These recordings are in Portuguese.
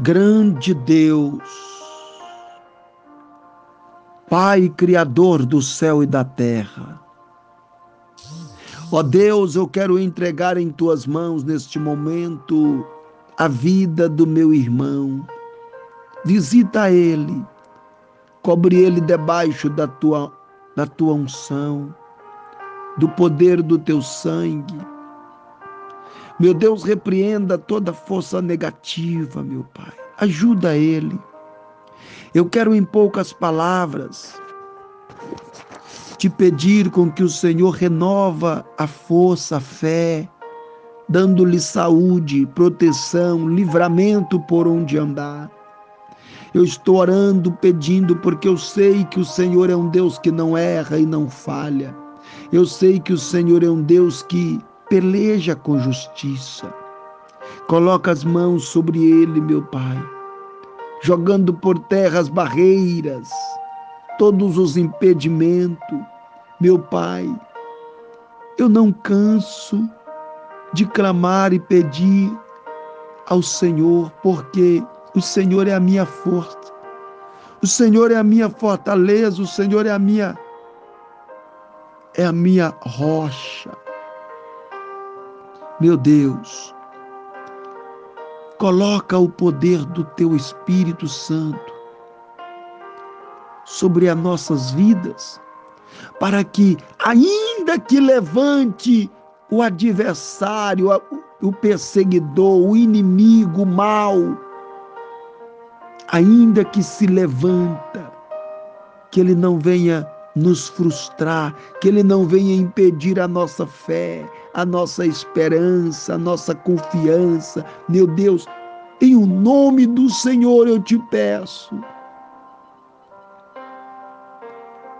Grande Deus, Pai Criador do céu e da terra, ó Deus, eu quero entregar em tuas mãos neste momento a vida do meu irmão. Visita ele, cobre ele debaixo da tua, da tua unção, do poder do teu sangue meu Deus, repreenda toda força negativa, meu Pai. Ajuda ele. Eu quero, em poucas palavras, te pedir com que o Senhor renova a força, a fé, dando-lhe saúde, proteção, livramento por onde andar. Eu estou orando, pedindo, porque eu sei que o Senhor é um Deus que não erra e não falha. Eu sei que o Senhor é um Deus que peleja com justiça. Coloca as mãos sobre ele, meu Pai, jogando por terra as barreiras, todos os impedimentos. Meu Pai, eu não canso de clamar e pedir ao Senhor, porque o Senhor é a minha força, o Senhor é a minha fortaleza, o Senhor é a minha é a minha rocha. Meu Deus, coloca o poder do teu Espírito Santo sobre as nossas vidas, para que, ainda que levante o adversário, o perseguidor, o inimigo, o mal, ainda que se levanta, que ele não venha nos frustrar, que ele não venha impedir a nossa fé, a nossa esperança, a nossa confiança. Meu Deus, em o nome do Senhor eu te peço.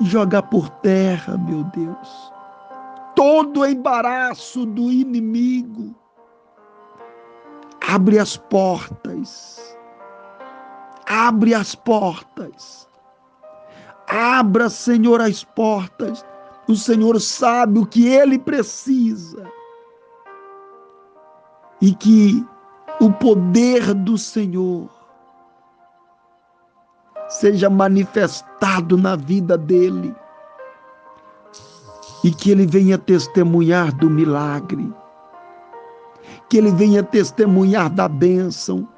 Jogar por terra, meu Deus, todo o embaraço do inimigo. Abre as portas. Abre as portas Abra, Senhor, as portas. O Senhor sabe o que ele precisa. E que o poder do Senhor seja manifestado na vida dele. E que ele venha testemunhar do milagre. Que ele venha testemunhar da bênção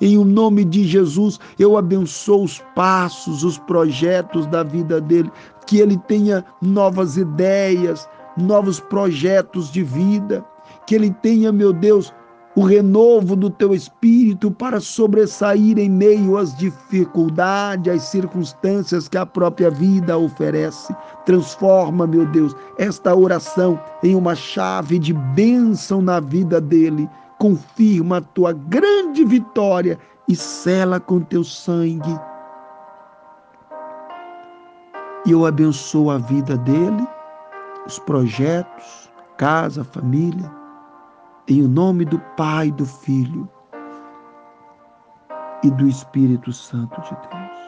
em o nome de Jesus, eu abençoo os passos, os projetos da vida dele, que ele tenha novas ideias, novos projetos de vida, que ele tenha, meu Deus, o renovo do teu espírito para sobressair em meio às dificuldades, às circunstâncias que a própria vida oferece. Transforma, meu Deus, esta oração em uma chave de bênção na vida dele confirma a tua grande vitória e sela com teu sangue. E eu abençoo a vida dele, os projetos, casa, família, em o nome do Pai, do Filho e do Espírito Santo de Deus.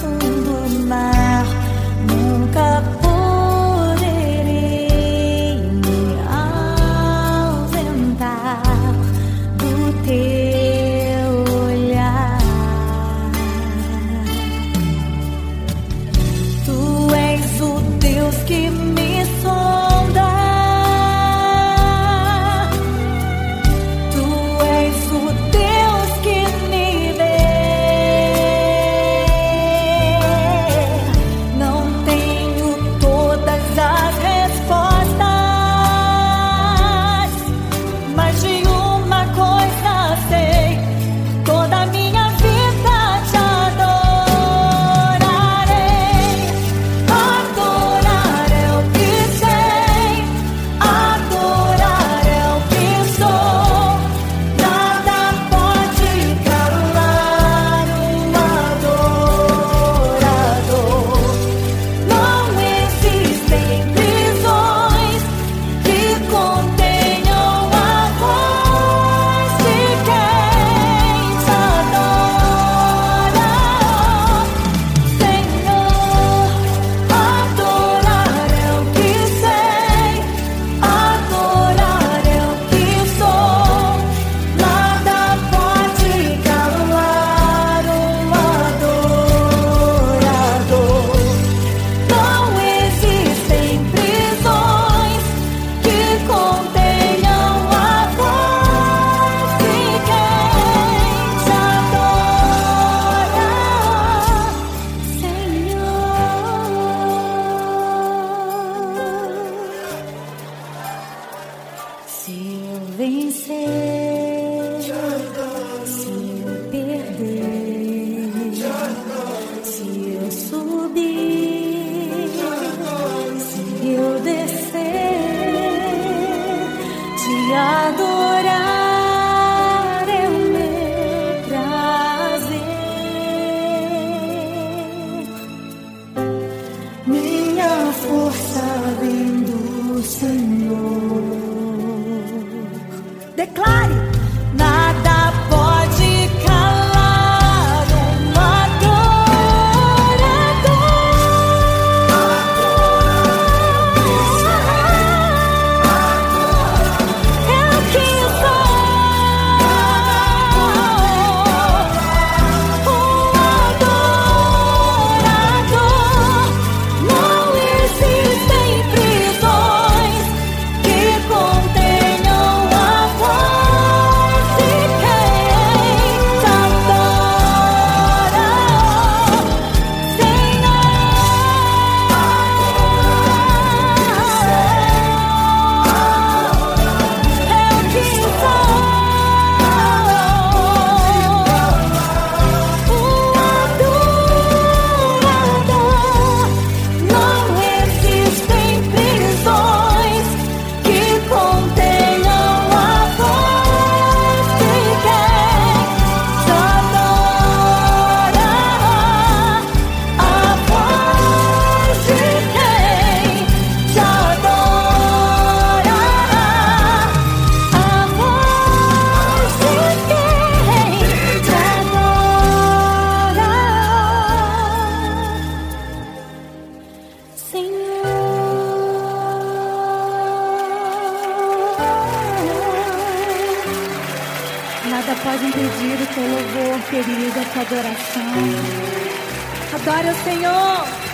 phương vừa mà. Nada pode impedir o teu louvor, querido, a tua adoração. Adore o Senhor.